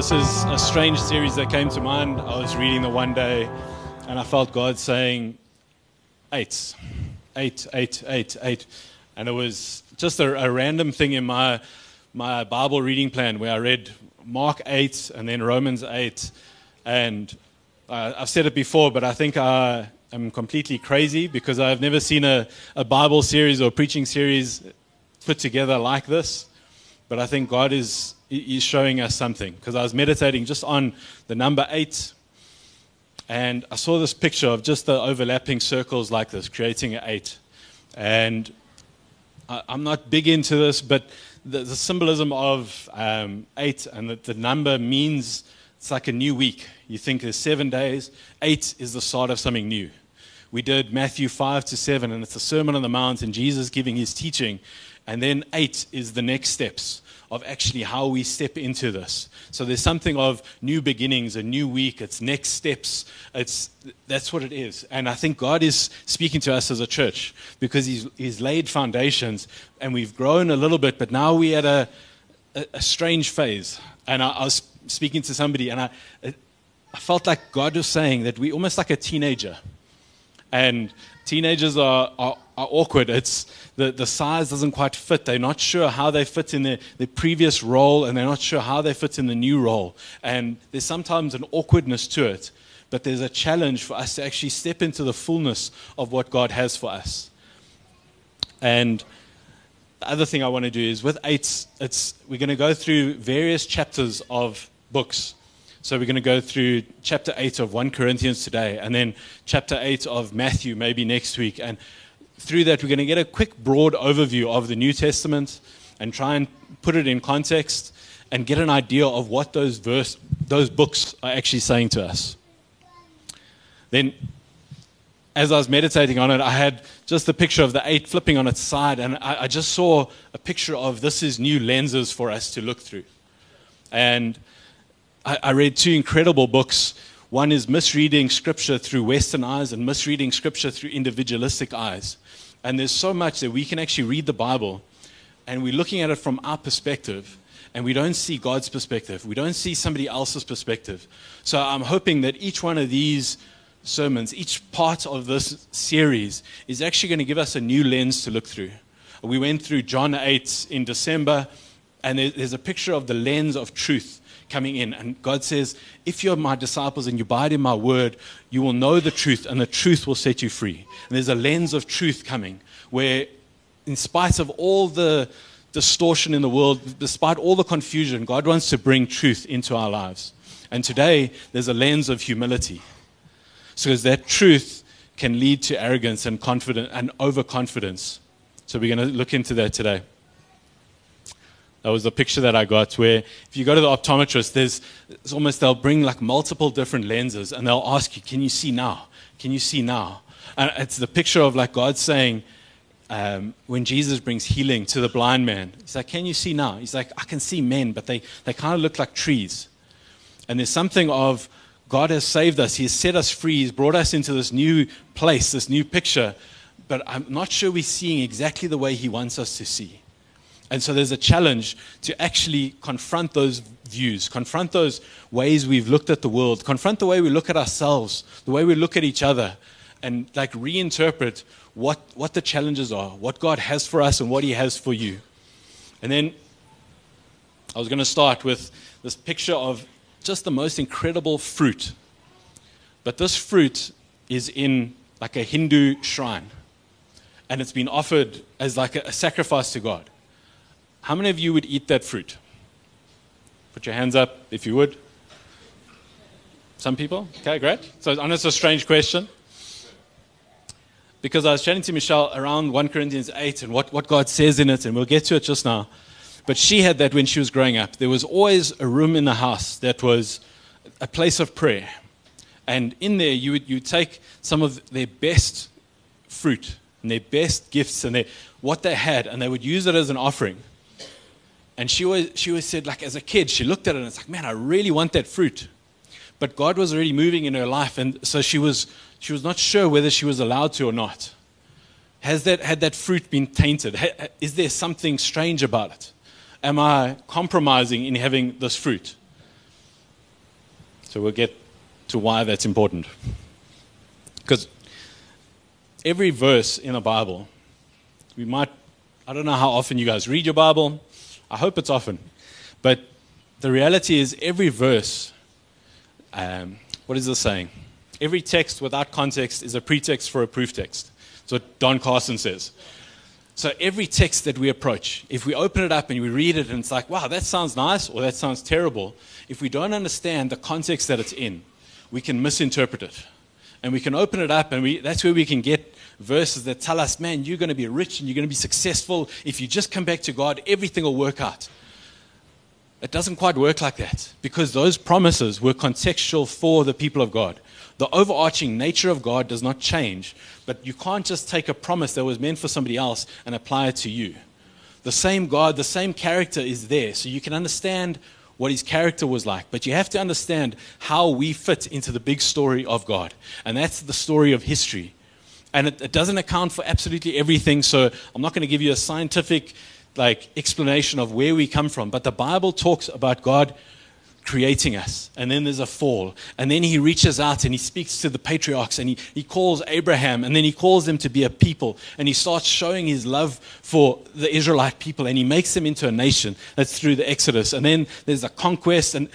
This is a strange series that came to mind. I was reading the one day and I felt God saying, eight, eight, eight, eight, eight. And it was just a, a random thing in my, my Bible reading plan where I read Mark 8 and then Romans 8. And uh, I've said it before, but I think I am completely crazy because I've never seen a, a Bible series or preaching series put together like this. But I think God is He's showing us something because I was meditating just on the number eight, and I saw this picture of just the overlapping circles like this, creating an eight. And I, am not big into this, but the, the symbolism of um, eight and the, the number means it's like a new week. You think there's seven days, eight is the start of something new. We did Matthew 5 to 7, and it's the Sermon on the Mount, and Jesus giving his teaching. And then eight is the next steps of actually how we step into this. So there's something of new beginnings, a new week, it's next steps. It's, that's what it is. And I think God is speaking to us as a church because He's, he's laid foundations and we've grown a little bit, but now we're at a, a, a strange phase. And I, I, was speaking to somebody and I, I felt like God was saying that we're almost like a teenager. And teenagers are, are, are, awkward. It's the, the size doesn't quite fit. They're not sure how they fit in their, their previous role, and they're not sure how they fit in the new role. And there's sometimes an awkwardness to it, but there's a challenge for us to actually step into the fullness of what God has for us. And the other thing I want to do is with eight, it's, we're going to go through various chapters of books. So we're going to go through chapter 8 of 1 Corinthians today, and then chapter 8 of Matthew maybe next week. And through that, we're going to get a quick, broad overview of the New Testament and try and put it in context and get an idea of what those, verse, those books are actually saying to us. Then, as I was meditating on it, I had just the picture of the eight flipping on its side, and I, I just saw a picture of this is new lenses for us to look through. And I, I read two incredible books. One is misreading scripture through Western eyes and misreading scripture through individualistic eyes. And there's so much that we can actually read the Bible and we're looking at it from our perspective and we don't see God's perspective. We don't see somebody else's perspective. So I'm hoping that each one of these sermons, each part of this series, is actually going to give us a new lens to look through. We went through John 8 in December, and there's a picture of the lens of truth coming in. And God says, If you're my disciples and you abide in my word, you will know the truth, and the truth will set you free. And there's a lens of truth coming where, in spite of all the distortion in the world, despite all the confusion, God wants to bring truth into our lives. And today, there's a lens of humility. So that truth can lead to arrogance and confidence and overconfidence. So we're going to look into that today. That was the picture that I got where if you go to the optometrist, there's it's almost they'll bring like multiple different lenses and they'll ask you, Can you see now? Can you see now? And it's the picture of like God saying, um, when Jesus brings healing to the blind man, he's like, Can you see now? He's like, I can see men, but they, they kind of look like trees. And there's something of God has saved us, He has set us free, He's brought us into this new place, this new picture, but I'm not sure we're seeing exactly the way He wants us to see. And so there's a challenge to actually confront those views, confront those ways we've looked at the world, confront the way we look at ourselves, the way we look at each other, and like reinterpret what, what the challenges are, what God has for us and what He has for you. And then I was going to start with this picture of just the most incredible fruit. But this fruit is in like a Hindu shrine, and it's been offered as like a, a sacrifice to God. How many of you would eat that fruit? Put your hands up if you would. Some people? Okay, great. So I know it's a strange question. Because I was chatting to Michelle around 1 Corinthians 8 and what, what God says in it, and we'll get to it just now. But she had that when she was growing up. There was always a room in the house that was a place of prayer. And in there, you would you take some of their best fruit and their best gifts and their, what they had, and they would use it as an offering. And she always, she always said, like, as a kid, she looked at it and it's like, man, I really want that fruit. But God was already moving in her life, and so she was, she was not sure whether she was allowed to or not. Has that, had that fruit been tainted? Is there something strange about it? Am I compromising in having this fruit? So we'll get to why that's important. Because every verse in the Bible, we might, I don't know how often you guys read your Bible. I hope it's often. But the reality is, every verse, um, what is the saying? Every text without context is a pretext for a proof text. That's what Don Carson says. So every text that we approach, if we open it up and we read it and it's like, wow, that sounds nice or that sounds terrible, if we don't understand the context that it's in, we can misinterpret it. And we can open it up and we, that's where we can get verses that tell us, man, you're going to be rich and you're going to be successful. If you just come back to God, everything will work out. It doesn't quite work like that because those promises were contextual for the people of God. The overarching nature of God does not change, but you can't just take a promise that was meant for somebody else and apply it to you. The same God, the same character is there, so you can understand what his character was like, but you have to understand how we fit into the big story of God. And that's the story of history. And it, it doesn't account for absolutely everything, so I'm not going to give you a scientific like explanation of where we come from, but the Bible talks about God creating us. And then there's a fall. And then he reaches out and he speaks to the patriarchs and he, he calls Abraham and then he calls them to be a people. And he starts showing his love for the Israelite people and he makes them into a nation. That's through the Exodus. And then there's the conquest and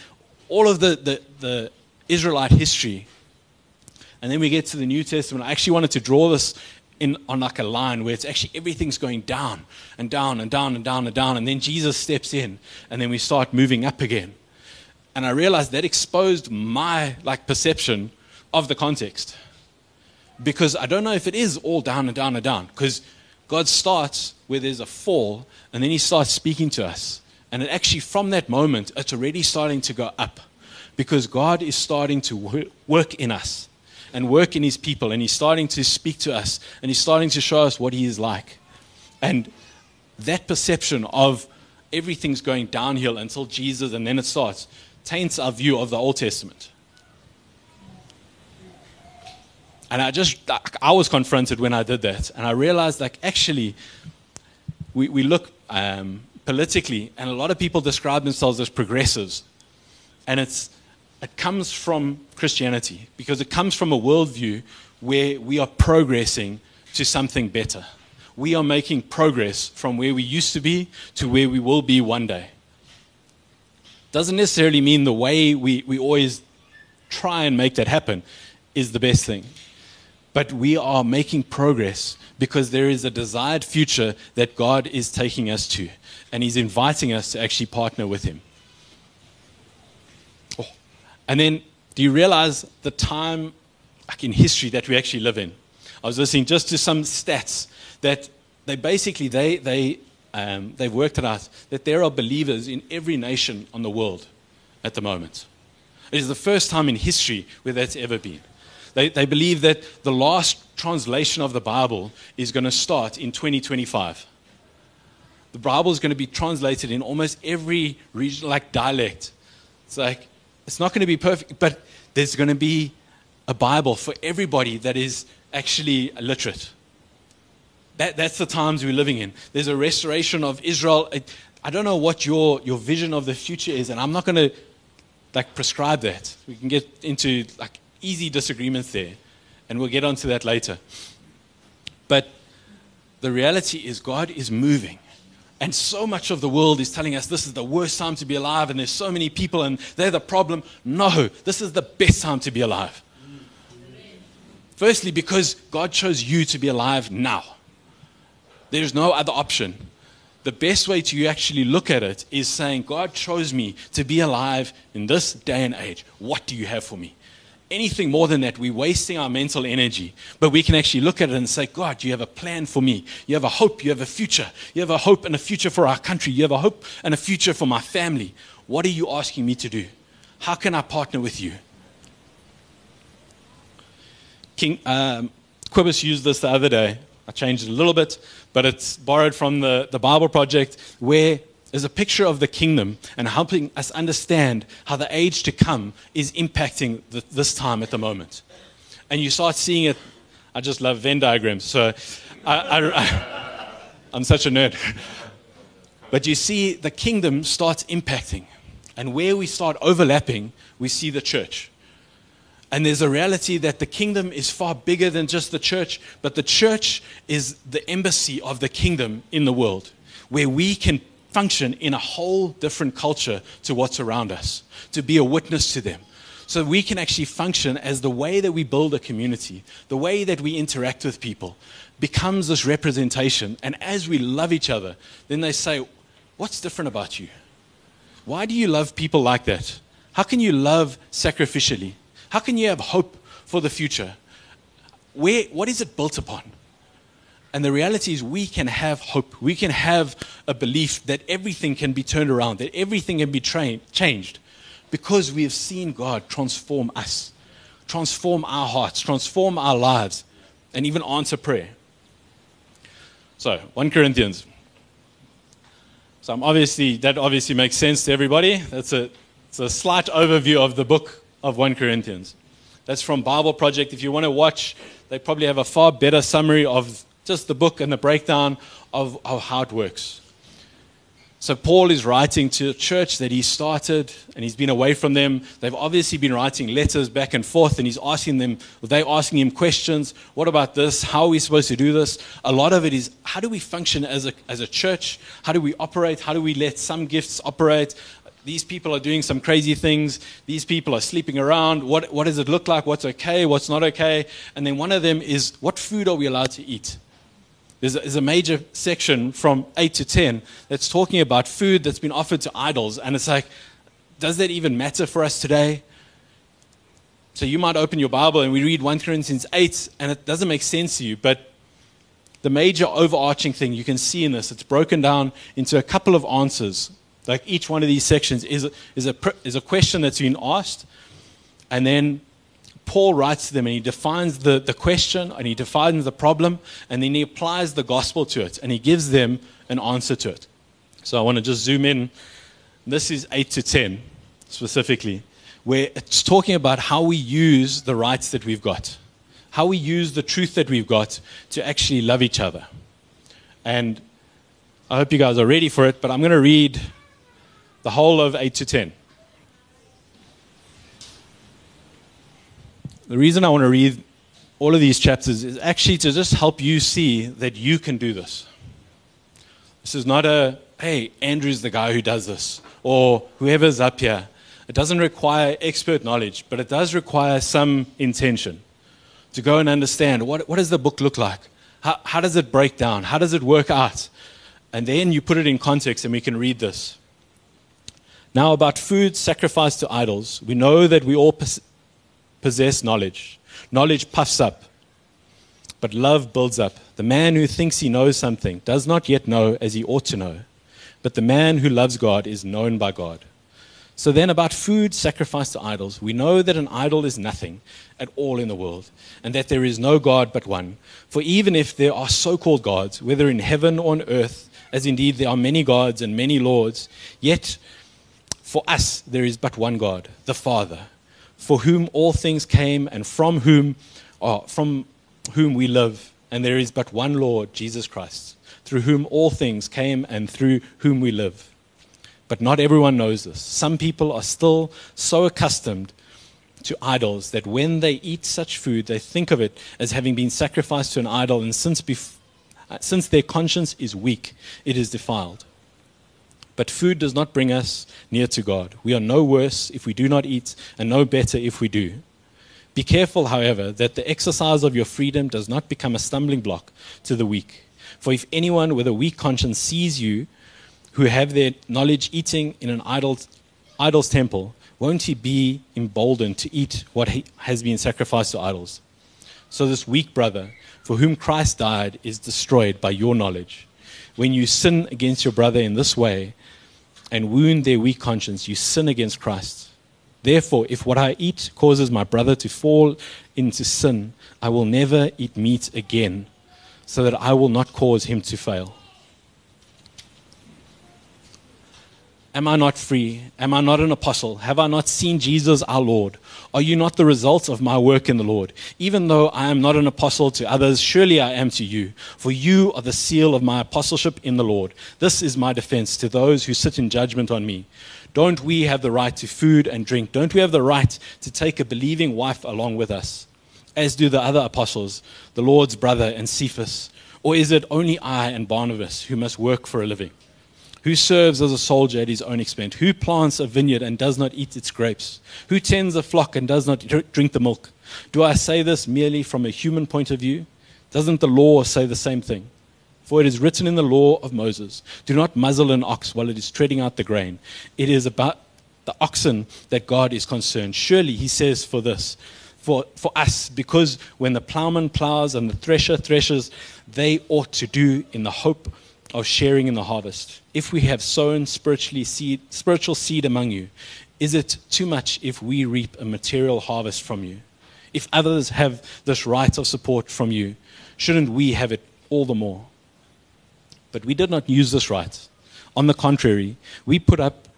all of the, the, the Israelite history. And then we get to the New Testament. I actually wanted to draw this in, on like a line where it's actually everything's going down and down and down and down and down. And then Jesus steps in and then we start moving up again. And I realized that exposed my like perception of the context. Because I don't know if it is all down and down and down. Because God starts where there's a fall and then he starts speaking to us. And it actually, from that moment, it's already starting to go up. Because God is starting to work in us and work in his people. And he's starting to speak to us and he's starting to show us what he is like. And that perception of everything's going downhill until Jesus and then it starts taints our view of the Old Testament. And I just, I was confronted when I did that. And I realized, like, actually, we, we look um, politically, and a lot of people describe themselves as progressives. And it's, it comes from Christianity because it comes from a worldview where we are progressing to something better. We are making progress from where we used to be to where we will be one day doesn't necessarily mean the way we, we always try and make that happen is the best thing. But we are making progress because there is a desired future that God is taking us to. And He's inviting us to actually partner with Him. And then, do you realize the time like in history that we actually live in? I was listening just to some stats that they basically they, they um, they've worked it out that there are believers in every nation on the world at the moment. It is the first time in history where that's ever been. They, they believe that the last translation of the Bible is going to start in 2025. The Bible is going to be translated in almost every region, like dialect. It's like, it's not going to be perfect, but there's going to be a Bible for everybody that is actually literate. That, that's the times we're living in. There's a restoration of Israel. I, don't know what your, your vision of the future is, and I'm not going to like prescribe that. We can get into like easy disagreements there, and we'll get onto that later. But the reality is God is moving. And so much of the world is telling us this is the worst time to be alive, and there's so many people, and they're the problem. No, this is the best time to be alive. Firstly, because God chose you to be alive now. There's no other option. The best way to actually look at it is saying, God chose me to be alive in this day and age. What do you have for me? Anything more than that, we're wasting our mental energy. But we can actually look at it and say, God, you have a plan for me. You have a hope. You have a future. You have a hope and a future for our country. You have a hope and a future for my family. What are you asking me to do? How can I partner with you? King um, Quibus used this the other day. I changed it a little bit, but it's borrowed from the, the Bible Project, where there's a picture of the kingdom and helping us understand how the age to come is impacting the, this time at the moment. And you start seeing it. I just love Venn diagrams, so I, I'm such a nerd. But you see, the kingdom starts impacting. And where we start overlapping, we see the church. And there's a reality that the kingdom is far bigger than just the church, but the church is the embassy of the kingdom in the world, where we can function in a whole different culture to what's around us, to be a witness to them. So we can actually function as the way that we build a community, the way that we interact with people becomes this representation. And as we love each other, then they say, What's different about you? Why do you love people like that? How can you love sacrificially? How can you have hope for the future? Where, what is it built upon? And the reality is, we can have hope. We can have a belief that everything can be turned around, that everything can be changed, because we have seen God transform us, transform our hearts, transform our lives, and even answer prayer. So, 1 Corinthians. So, I'm obviously, that obviously makes sense to everybody. That's a, it's a slight overview of the book of 1 Corinthians. That's from Bible Project. If you want to watch, they probably have a far better summary of just the book and the breakdown of, of how it works. So, Paul is writing to a church that he started and he's been away from them. They've obviously been writing letters back and forth, and he's asking them, they're asking him questions. What about this? How are we supposed to do this? A lot of it is how do we function as a, as a church? How do we operate? How do we let some gifts operate? these people are doing some crazy things. These people are sleeping around. What, what does it look like? What's okay? What's not okay? And then one of them is what food are we allowed to eat? There's a, there's a major section from 8 to 10 that's talking about food that's been offered to idols. And it's like, does that even matter for us today? So you might open your Bible and we read 1 Corinthians 8, and it doesn't make sense to you, but the major overarching thing you can see in this, it's broken down into a couple of answers like each one of these sections is, is, a, is a question that's been asked, and then Paul writes to them and he defines the, the question and he defines the problem, and then he applies the gospel to it and he gives them an answer to it. So I want to just zoom in. This is 8 to 10 specifically, where it's talking about how we use the rights that we've got, how we use the truth that we've got to actually love each other. And I hope you guys are ready for it, but I'm going to read the whole of 8 to 10. The reason I want to read all of these chapters is actually to just help you see that you can do this. This is not a, hey, Andrew's the guy who does this, or whoever's up here. It doesn't require expert knowledge, but it does require some intention to go and understand what, what does the book look like? How, how does it break down? How does it work out? And then you put it in context and we can read this. Now, about food sacrificed to idols, we know that we all possess knowledge. Knowledge puffs up, but love builds up. The man who thinks he knows something does not yet know as he ought to know, but the man who loves God is known by God. So, then, about food sacrificed to idols, we know that an idol is nothing at all in the world, and that there is no God but one. For even if there are so called gods, whether in heaven or on earth, as indeed there are many gods and many lords, yet for us, there is but one God, the Father, for whom all things came and from whom, uh, from whom we live. And there is but one Lord, Jesus Christ, through whom all things came and through whom we live. But not everyone knows this. Some people are still so accustomed to idols that when they eat such food, they think of it as having been sacrificed to an idol, and since, bef- since their conscience is weak, it is defiled. But food does not bring us near to God. We are no worse if we do not eat, and no better if we do. Be careful, however, that the exercise of your freedom does not become a stumbling block to the weak. For if anyone with a weak conscience sees you, who have their knowledge eating in an idol's, idol's temple, won't he be emboldened to eat what he, has been sacrificed to idols? So this weak brother, for whom Christ died, is destroyed by your knowledge. When you sin against your brother in this way, and wound their weak conscience, you sin against Christ. Therefore, if what I eat causes my brother to fall into sin, I will never eat meat again, so that I will not cause him to fail. Am I not free? Am I not an apostle? Have I not seen Jesus our Lord? Are you not the result of my work in the Lord? Even though I am not an apostle to others, surely I am to you. For you are the seal of my apostleship in the Lord. This is my defense to those who sit in judgment on me. Don't we have the right to food and drink? Don't we have the right to take a believing wife along with us? As do the other apostles, the Lord's brother and Cephas. Or is it only I and Barnabas who must work for a living? Who serves as a soldier at his own expense? Who plants a vineyard and does not eat its grapes? Who tends a flock and does not drink the milk? Do I say this merely from a human point of view? Doesn't the law say the same thing? For it is written in the law of Moses Do not muzzle an ox while it is treading out the grain. It is about the oxen that God is concerned. Surely, he says for this, for, for us, because when the plowman plows and the thresher threshes, they ought to do in the hope of sharing in the harvest. If we have sown seed, spiritual seed among you, is it too much if we reap a material harvest from you? If others have this right of support from you, shouldn't we have it all the more? But we did not use this right. On the contrary, we put up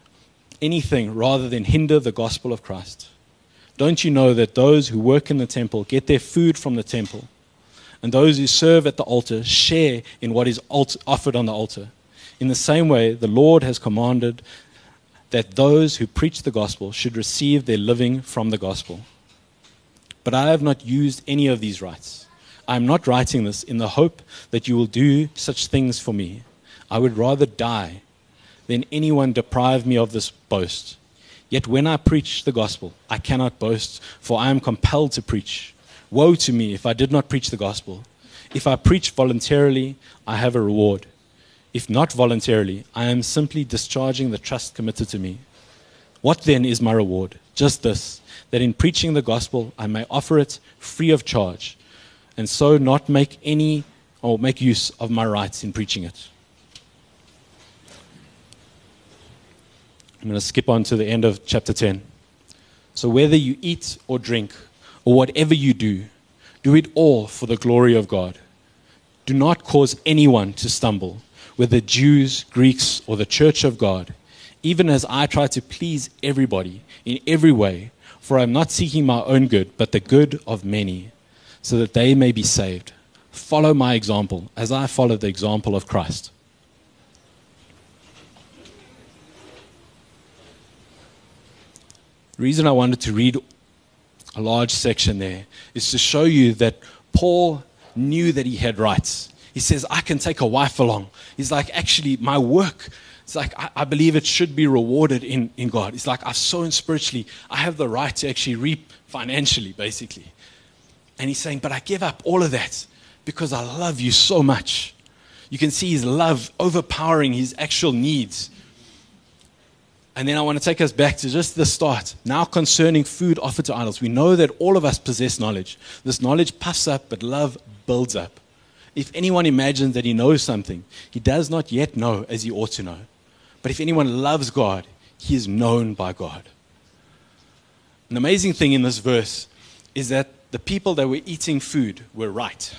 anything rather than hinder the gospel of Christ. Don't you know that those who work in the temple get their food from the temple? and those who serve at the altar share in what is offered on the altar. In the same way, the Lord has commanded that those who preach the gospel should receive their living from the gospel. But I have not used any of these rights. I am not writing this in the hope that you will do such things for me. I would rather die than anyone deprive me of this boast. Yet when I preach the gospel, I cannot boast, for I am compelled to preach. Woe to me if I did not preach the gospel. If I preach voluntarily, I have a reward. If not voluntarily, I am simply discharging the trust committed to me. What then is my reward? Just this that in preaching the gospel, I may offer it free of charge, and so not make any or make use of my rights in preaching it. I'm going to skip on to the end of chapter 10. So, whether you eat or drink, or whatever you do, do it all for the glory of God. Do not cause anyone to stumble, whether Jews, Greeks, or the church of God, even as I try to please everybody in every way, for I am not seeking my own good, but the good of many, so that they may be saved. Follow my example as I follow the example of Christ. The reason I wanted to read a large section there, is to show you that Paul knew that he had rights. He says, I can take a wife along. He's like, actually, my work, it's like, I, I believe it should be rewarded in, in God. It's like, I've sown spiritually. I have the right to actually reap financially, basically. And he's saying, but I give up all of that because I love you so much. You can see his love overpowering his actual needs. And then I want to take us back to just the start. Now, concerning food offered to idols, we know that all of us possess knowledge. This knowledge puffs up, but love builds up. If anyone imagines that he knows something, he does not yet know as he ought to know. But if anyone loves God, he is known by God. An amazing thing in this verse is that the people that were eating food were right.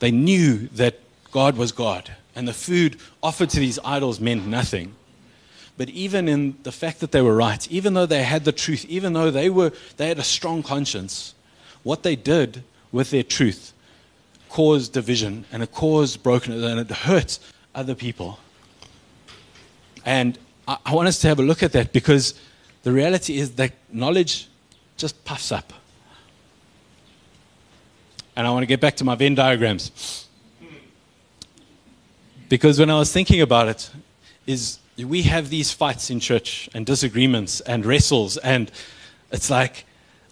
They knew that God was God, and the food offered to these idols meant nothing. But even in the fact that they were right, even though they had the truth, even though they, were, they had a strong conscience, what they did with their truth caused division and it caused brokenness and it hurt other people. And I, I want us to have a look at that because the reality is that knowledge just puffs up. And I want to get back to my Venn diagrams. Because when I was thinking about it, is we have these fights in church and disagreements and wrestles, and it's like,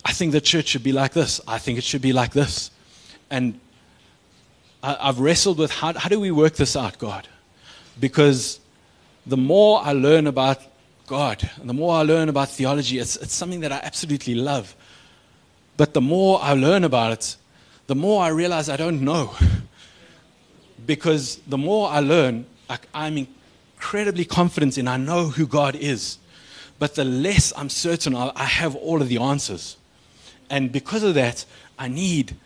I think the church should be like this. I think it should be like this. And I, have wrestled with how, how do we work this out, God? Because the more I learn about God, and the more I learn about theology, it's, it's something that I absolutely love. But the more I learn about it, the more I realize I don't know. because the more I learn, I, I'm incredibly confident in I know who God is. But the less I'm certain I have all of the answers. And because of that, I need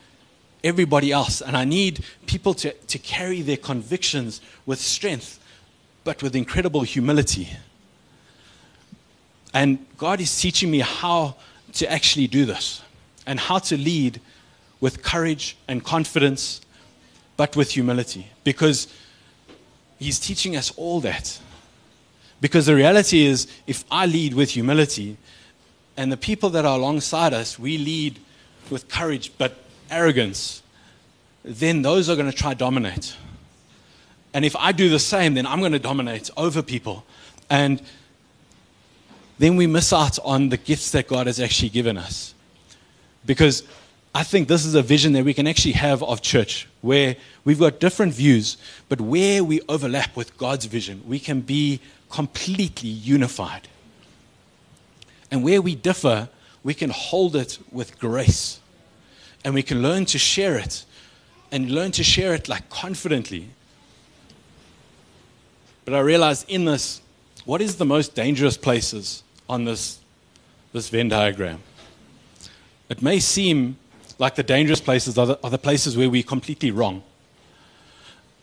everybody else. And I need people to, to carry their convictions with strength, but with incredible humility. And God is teaching me how to actually do this and how to lead with courage and confidence, but with humility. Because He's teaching us all that. Because the reality is, if I lead with humility, and the people that are alongside us, we lead with courage but arrogance, then those are going to try dominate. And if I do the same, then I'm going to dominate over people. And then we miss out on the gifts that God has actually given us. Because I think this is a vision that we can actually have of church where we've got different views, but where we overlap with God's vision, we can be completely unified. And where we differ, we can hold it with grace. And we can learn to share it and learn to share it like confidently. But I realized in this, what is the most dangerous places on this, this Venn diagram? It may seem like the dangerous places are the, are the places where we're completely wrong.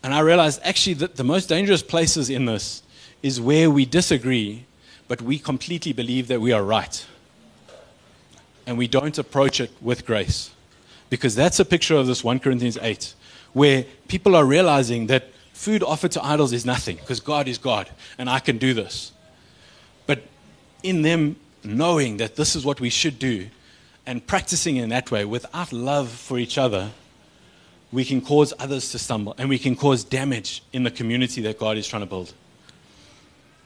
And I realized actually that the most dangerous places in this is where we disagree, but we completely believe that we are right. And we don't approach it with grace. Because that's a picture of this 1 Corinthians 8, where people are realizing that food offered to idols is nothing, because God is God, and I can do this. But in them knowing that this is what we should do, and practicing in that way without love for each other, we can cause others to stumble and we can cause damage in the community that God is trying to build.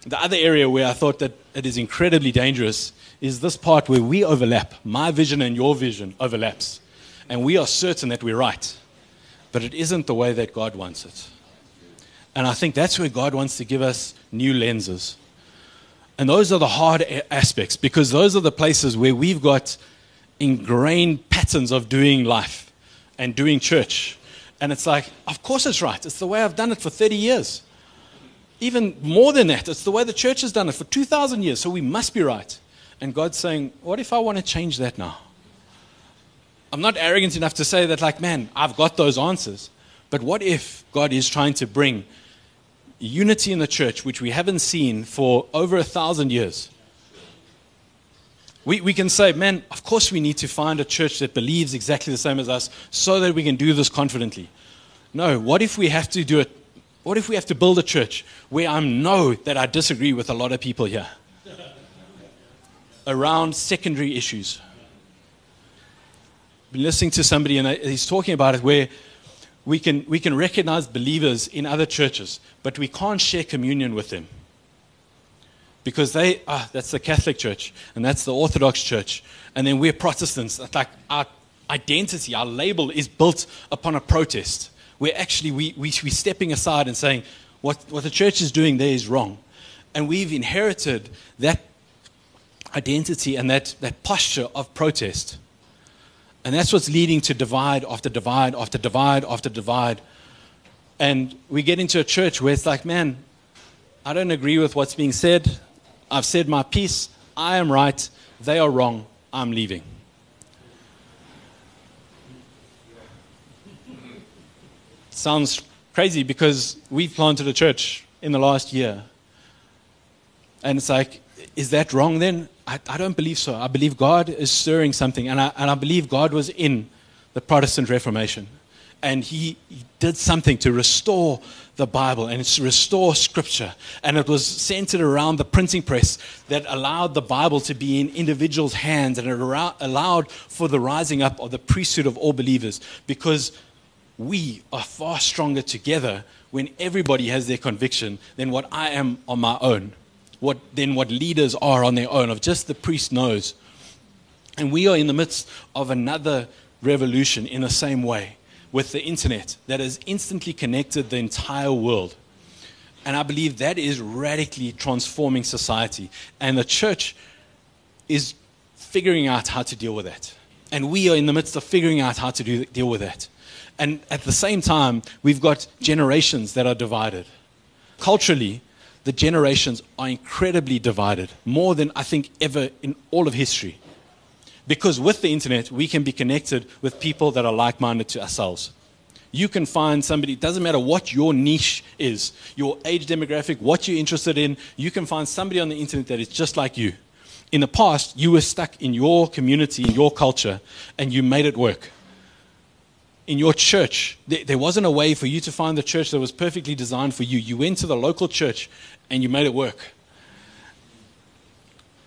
The other area where I thought that it is incredibly dangerous is this part where we overlap. My vision and your vision overlaps. And we are certain that we're right. But it isn't the way that God wants it. And I think that's where God wants to give us new lenses. And those are the hard aspects because those are the places where we've got ingrained patterns of doing life and doing church. And it's like, of course it's right. It's the way I've done it for 30 years. Even more than that, it's the way the church has done it for 2,000 years, so we must be right. And God's saying, what if I want to change that now? I'm not arrogant enough to say that, like, man, I've got those answers. But what if God is trying to bring unity in the church, which we haven't seen for over a thousand years? We, we can say, man, of course we need to find a church that believes exactly the same as us so that we can do this confidently. No, what if we have to do it? What if we have to build a church where I know that I disagree with a lot of people here around secondary issues? Been listening to somebody and he's talking about it where we can, we can recognize believers in other churches, but we can't share communion with them because they ah, that's the Catholic Church and that's the Orthodox Church, and then we're Protestants. It's like our identity, our label is built upon a protest. Where actually we, we, we're stepping aside and saying, what, what the church is doing there is wrong. And we've inherited that identity and that, that posture of protest. And that's what's leading to divide after divide after divide after divide. And we get into a church where it's like, man, I don't agree with what's being said. I've said my piece. I am right. They are wrong. I'm leaving. Sounds crazy because we've planted a church in the last year. And it's like, is that wrong then? I, I don't believe so. I believe God is stirring something. And I, and I believe God was in the Protestant Reformation. And he, he did something to restore the Bible and it's restore Scripture. And it was centered around the printing press that allowed the Bible to be in individuals' hands and it allowed for the rising up of the priesthood of all believers because we are far stronger together when everybody has their conviction than what I am on my own, what, than what leaders are on their own, of just the priest knows. And we are in the midst of another revolution in the same way with the internet that has instantly connected the entire world. And I believe that is radically transforming society. And the church is figuring out how to deal with that. And we are in the midst of figuring out how to do, deal with that. And at the same time, we've got generations that are divided. Culturally, the generations are incredibly divided, more than I think ever in all of history. Because with the internet, we can be connected with people that are like minded to ourselves. You can find somebody, it doesn't matter what your niche is, your age demographic, what you're interested in, you can find somebody on the internet that is just like you. In the past, you were stuck in your community, in your culture, and you made it work. In your church, there, there wasn't a way for you to find the church that was perfectly designed for you. You went to the local church and you made it work.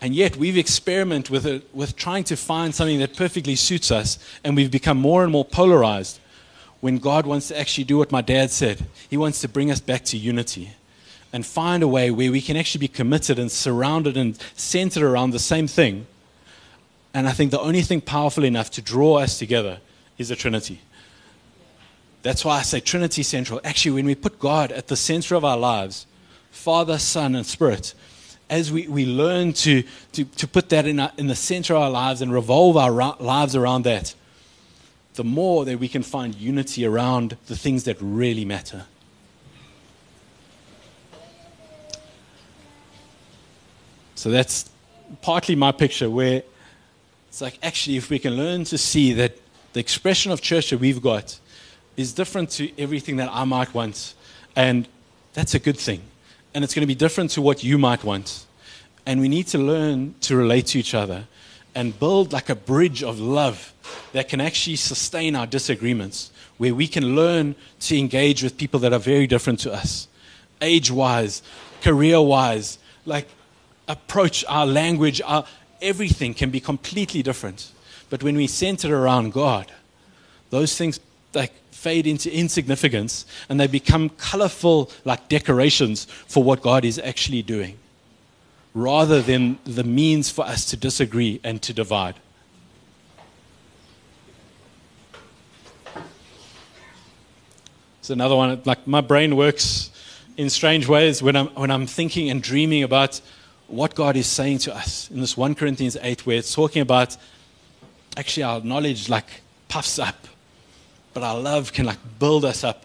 And yet we've experimented with it, with trying to find something that perfectly suits us, and we've become more and more polarized when God wants to actually do what my dad said. He wants to bring us back to unity and find a way where we can actually be committed and surrounded and centered around the same thing. And I think the only thing powerful enough to draw us together is the Trinity. That's why I say Trinity Central. Actually, when we put God at the center of our lives, Father, Son, and Spirit, as we, we learn to, to, to put that in, our, in the center of our lives and revolve our ra- lives around that, the more that we can find unity around the things that really matter. So that's partly my picture where it's like actually, if we can learn to see that the expression of church that we've got is different to everything that I might want, and that's a good thing and it's going to be different to what you might want. And we need to learn to relate to each other and build like a bridge of love that can actually sustain our disagreements, where we can learn to engage with people that are very different to us, age wise, career wise, like approach, our language, our everything can be completely different. But when we center around God, those things like fade into insignificance and they become colorful like decorations for what God is actually doing rather than the means for us to disagree and to divide. It's another one. Like my brain works in strange ways when I'm, when I'm thinking and dreaming about what God is saying to us in this 1 Corinthians 8, where it's talking about actually our knowledge like puffs up but our love can like build us up.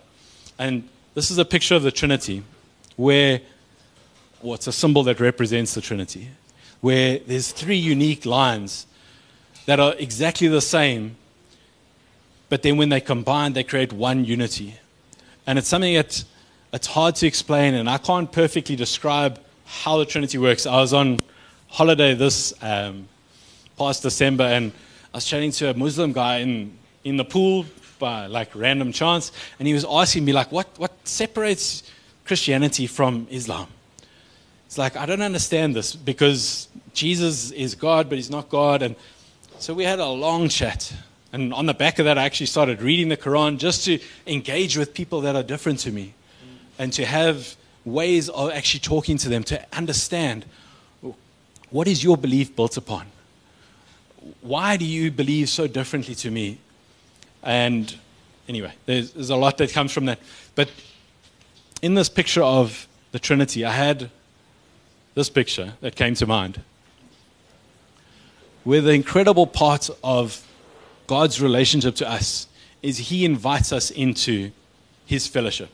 And this is a picture of the Trinity where, well, it's a symbol that represents the Trinity, where there's three unique lines that are exactly the same, but then when they combine, they create one unity. And it's something that it's hard to explain, and I can't perfectly describe how the Trinity works. I was on holiday this um, past December, and I was chatting to a Muslim guy in, in the pool by like random chance, and he was asking me like, what, what separates Christianity from Islam? It's like, I don't understand this because Jesus is God, but he's not God. And so we had a long chat. And on the back of that, I actually started reading the Quran just to engage with people that are different to me and to have ways of actually talking to them to understand what is your belief built upon? Why do you believe so differently to me? And anyway, there's, there's a lot that comes from that. But in this picture of the Trinity, I had this picture that came to mind. Where the incredible part of God's relationship to us is He invites us into His fellowship.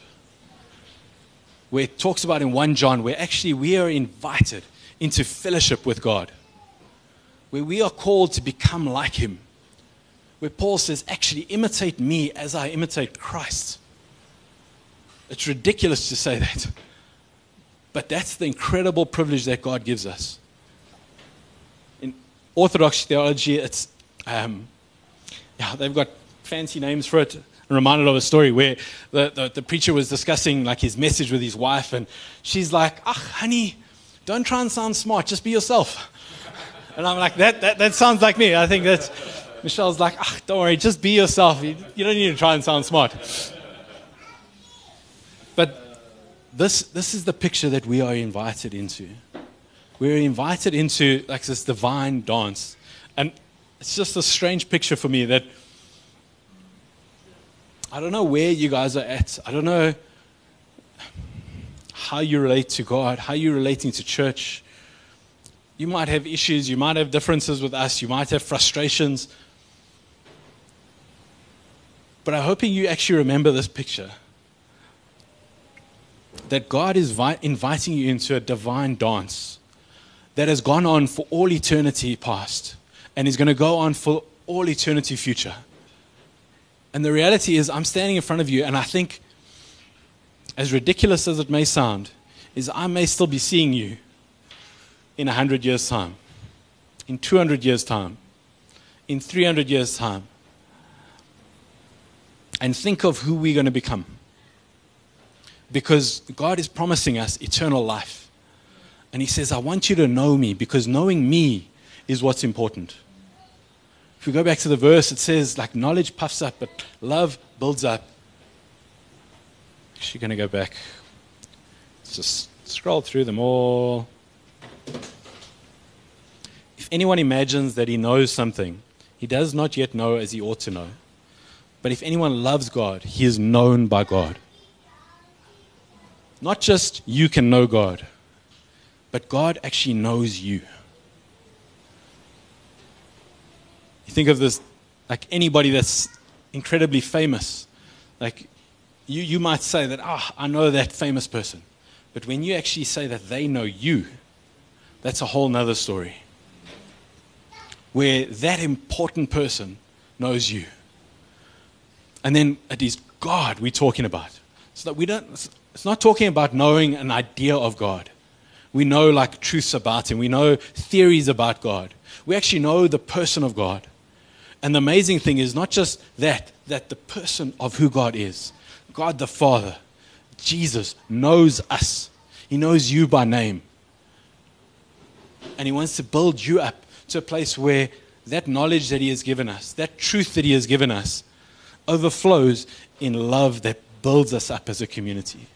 Where it talks about in 1 John, where actually we are invited into fellowship with God, where we are called to become like Him where Paul says, actually, imitate me as I imitate Christ. It's ridiculous to say that. But that's the incredible privilege that God gives us. In Orthodox theology, it's, um, yeah, they've got fancy names for it. I'm reminded of a story where the, the, the preacher was discussing like his message with his wife, and she's like, ah, honey, don't try and sound smart, just be yourself. And I'm like, that, that, that sounds like me. I think that's, Michelle's like, ah, don't worry, just be yourself. You, you don't need to try and sound smart. But this, this is the picture that we are invited into. We're invited into like this divine dance. And it's just a strange picture for me that I don't know where you guys are at. I don't know how you relate to God, how you're relating to church. You might have issues, you might have differences with us, you might have frustrations. But I'm hoping you actually remember this picture that God is vi- inviting you into a divine dance that has gone on for all eternity past and is going to go on for all eternity future. And the reality is, I'm standing in front of you, and I think, as ridiculous as it may sound, is I may still be seeing you in a hundred years' time. in 200 years' time, in 300 years' time, and think of who we're going to become. Because God is promising us eternal life. And He says, I want you to know me because knowing me is what's important. If we go back to the verse, it says, like knowledge puffs up, but love builds up. Actually, going to go back. Let's just scroll through them all. If anyone imagines that he knows something, he does not yet know as he ought to know. But if anyone loves God, he is known by God. Not just you can know God, but God actually knows you. You think of this like anybody that's incredibly famous. Like you, you might say that, ah, oh, I know that famous person. But when you actually say that they know you, that's a whole nother story. Where that important person knows you. And then it is God we're talking about. So that we don't, it's not talking about knowing an idea of God. We know like truths about Him, we know theories about God. We actually know the person of God. And the amazing thing is not just that, that the person of who God is, God the Father, Jesus, knows us. He knows you by name. And He wants to build you up to a place where that knowledge that He has given us, that truth that He has given us, overflows in love that builds us up as a community.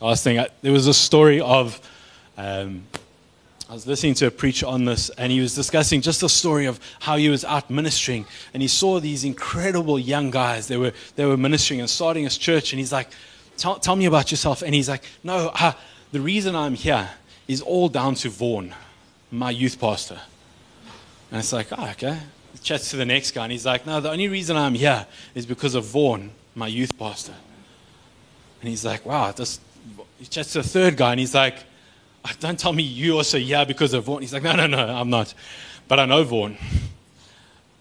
I was thinking, there was a story of, um, I was listening to a preacher on this, and he was discussing just the story of how he was out ministering, and he saw these incredible young guys. They were, they were ministering and starting his church, and he's like, tell, tell me about yourself. And he's like, no, uh, the reason I'm here is all down to Vaughan my youth pastor. And it's like, oh, okay. Chats to the next guy, and he's like, no, the only reason I'm here is because of Vaughn, my youth pastor. And he's like, wow, this. He chats to the third guy, and he's like, oh, don't tell me you also here because of Vaughn. He's like, no, no, no, I'm not. But I know Vaughn.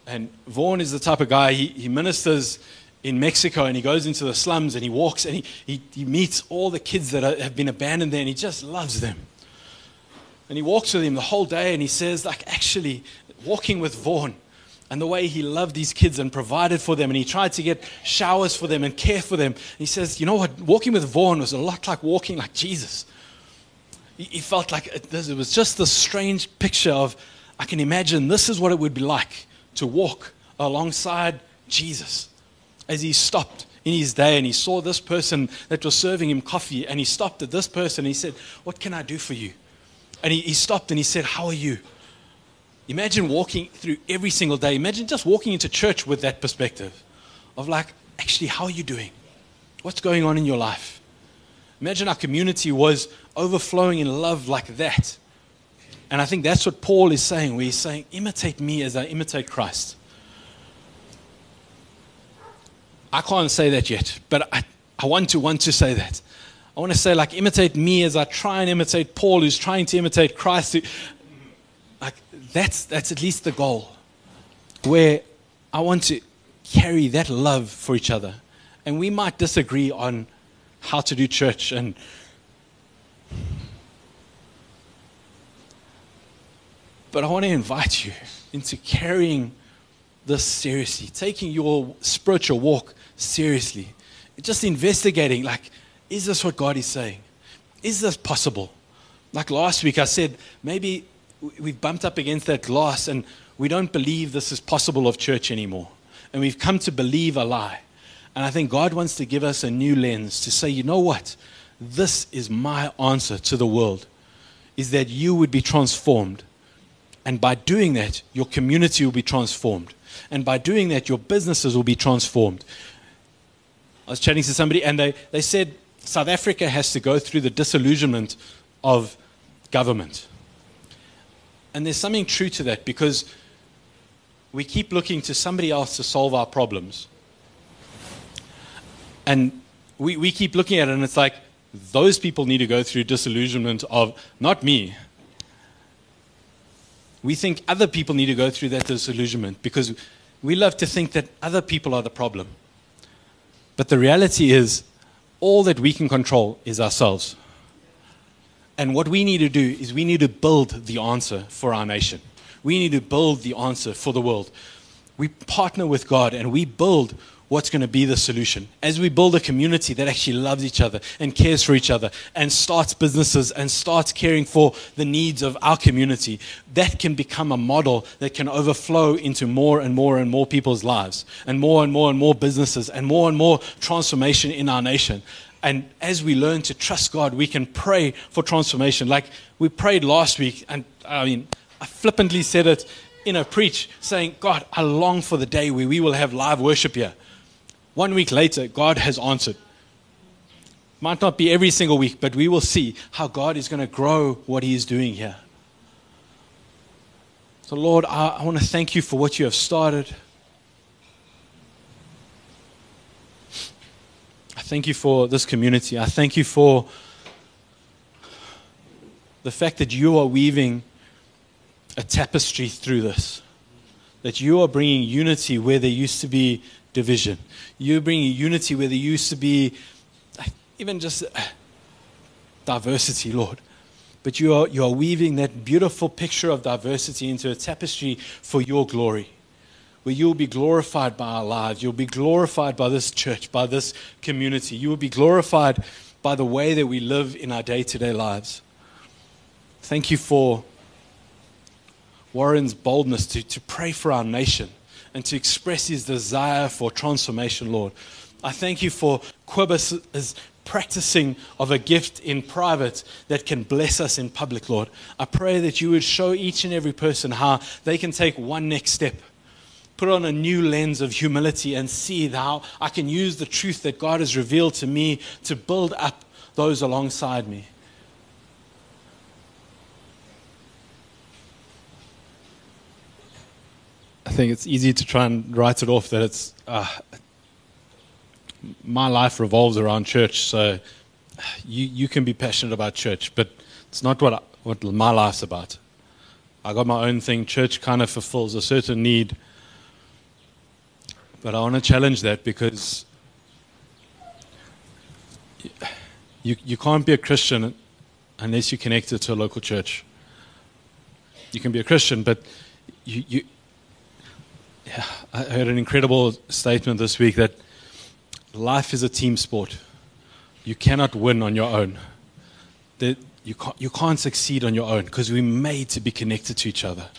And Vaughn is the type of guy, he, he ministers in Mexico and he goes into the slums and he walks and he, he, he meets all the kids that are, have been abandoned there and he just loves them. And he walks with him the whole day and he says, like, actually, walking with Vaughan and the way he loved these kids and provided for them and he tried to get showers for them and care for them. He says, you know what? Walking with Vaughan was a lot like walking like Jesus. He, felt like it, it was just this strange picture of, I can imagine this is what it would be like to walk alongside Jesus as he stopped in his day and he saw this person that was serving him coffee and he stopped at this person and he said, What can I do for you? And he, he stopped and he said, How are you? Imagine walking through every single day. Imagine just walking into church with that perspective of like, actually, how are you doing? What's going on in your life? Imagine our community was overflowing in love like that. And I think that's what Paul is saying, where he's saying, imitate me as I imitate Christ. I can't say that yet, but I, I want to want to say that. I want to say, like, imitate me as I try and imitate Paul, who's trying to imitate Christ. Like, that's, that's at least the goal. Where I want to carry that love for each other. And we might disagree on how to do church and but I want to invite you into carrying this seriously, taking your spiritual walk seriously, just investigating like is this what God is saying? Is this possible? Like last week, I said maybe we've bumped up against that glass and we don't believe this is possible of church anymore. And we've come to believe a lie. And I think God wants to give us a new lens to say, you know what? This is my answer to the world is that you would be transformed. And by doing that, your community will be transformed. And by doing that, your businesses will be transformed. I was chatting to somebody and they, they said South Africa has to go through the disillusionment of government. And there's something true to that because we keep looking to somebody else to solve our problems. And we, we keep looking at it, and it's like those people need to go through disillusionment of not me. We think other people need to go through that disillusionment because we love to think that other people are the problem. But the reality is, all that we can control is ourselves. And what we need to do is we need to build the answer for our nation. We need to build the answer for the world. We partner with God and we build what's going to be the solution. As we build a community that actually loves each other and cares for each other and starts businesses and starts caring for the needs of our community, that can become a model that can overflow into more and more and more people's lives and more and more and more businesses and more and more transformation in our nation. And as we learn to trust God, we can pray for transformation. Like we prayed last week, and I mean, I flippantly said it in a preach saying, God, I long for the day where we will have live worship here. One week later, God has answered. Might not be every single week, but we will see how God is going to grow what He is doing here. So, Lord, I, I want to thank you for what you have started. I thank you for this community. I thank you for the fact that you are weaving a tapestry through this, that you are bringing unity where there used to be division. You're bringing unity where there used to be even just uh, diversity, Lord. But you are, you are weaving that beautiful picture of diversity into a tapestry for your glory, where you'll be glorified by our lives. You'll be glorified by this church, by this community. You will be glorified by the way that we live in our day to day lives. Thank you for Warren's boldness to, to pray for our nation and to express his desire for transformation, Lord. I thank you for Kobus' practicing of a gift in private that can bless us in public, Lord. I pray that you would show each and every person how they can take one next step, put on a new lens of humility, and see how I can use the truth that God has revealed to me to build up those alongside me. I think it's easy to try and write it off that it's uh, my life revolves around church. So you you can be passionate about church, but it's not what what my life's about. I got my own thing. Church kind of fulfills a certain need, but I want to challenge that because you you can't be a Christian unless you're connected to a local church. You can be a Christian, but you, you I heard an incredible statement this week that life is a team sport. You cannot win on your own. That you can't, you can't succeed on your own because we're made to be connected to each other.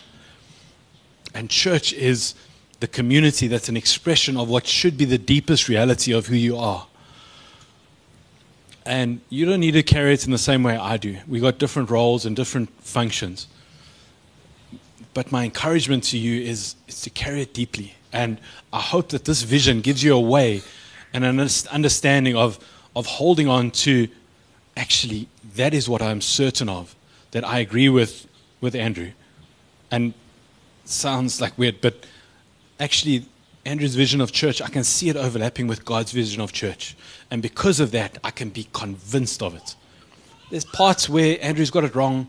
And church is the community that's an expression of what should be the deepest reality of who you are. And you don't need to carry it in the same way I do. We've got different roles and different functions. But my encouragement to you is, is to carry it deeply. And I hope that this vision gives you a way and an understanding of, of holding on to actually, that is what I'm certain of, that I agree with, with Andrew. And sounds like weird, but actually, Andrew's vision of church, I can see it overlapping with God's vision of church. And because of that, I can be convinced of it. There's parts where Andrew's got it wrong,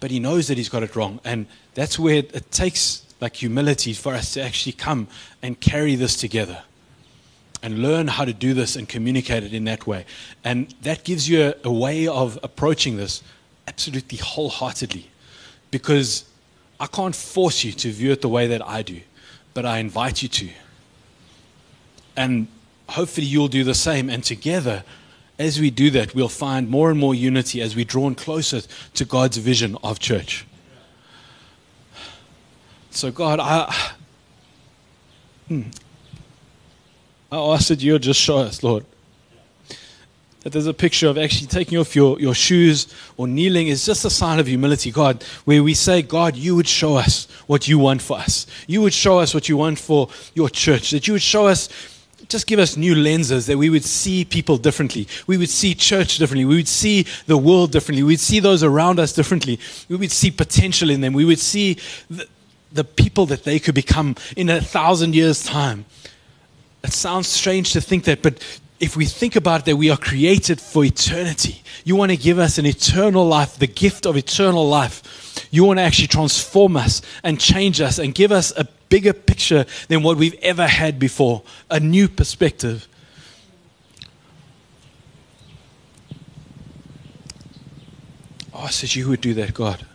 but he knows that he's got it wrong. And that's where it takes like humility for us to actually come and carry this together and learn how to do this and communicate it in that way. And that gives you a, a way of approaching this absolutely wholeheartedly because I can't force you to view it the way that I do, but I invite you to. And hopefully you'll do the same. And together, as we do that, we'll find more and more unity as we draw closer to God's vision of church. So, God, I, hmm, I ask that you'll just show us, Lord. That there's a picture of actually taking off your, your shoes or kneeling is just a sign of humility, God, where we say, God, you would show us what you want for us. You would show us what you want for your church. That you would show us just give us new lenses that we would see people differently. We would see church differently. We would see the world differently. We'd see those around us differently. We would see potential in them. We would see the, the people that they could become in a thousand years' time. It sounds strange to think that, but if we think about it, that we are created for eternity. You want to give us an eternal life, the gift of eternal life. You want to actually transform us and change us and give us a bigger picture than what we've ever had before, a new perspective. Oh, ask that you would do that, God.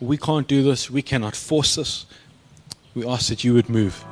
We can't do this. We cannot force this. We ask that you would move.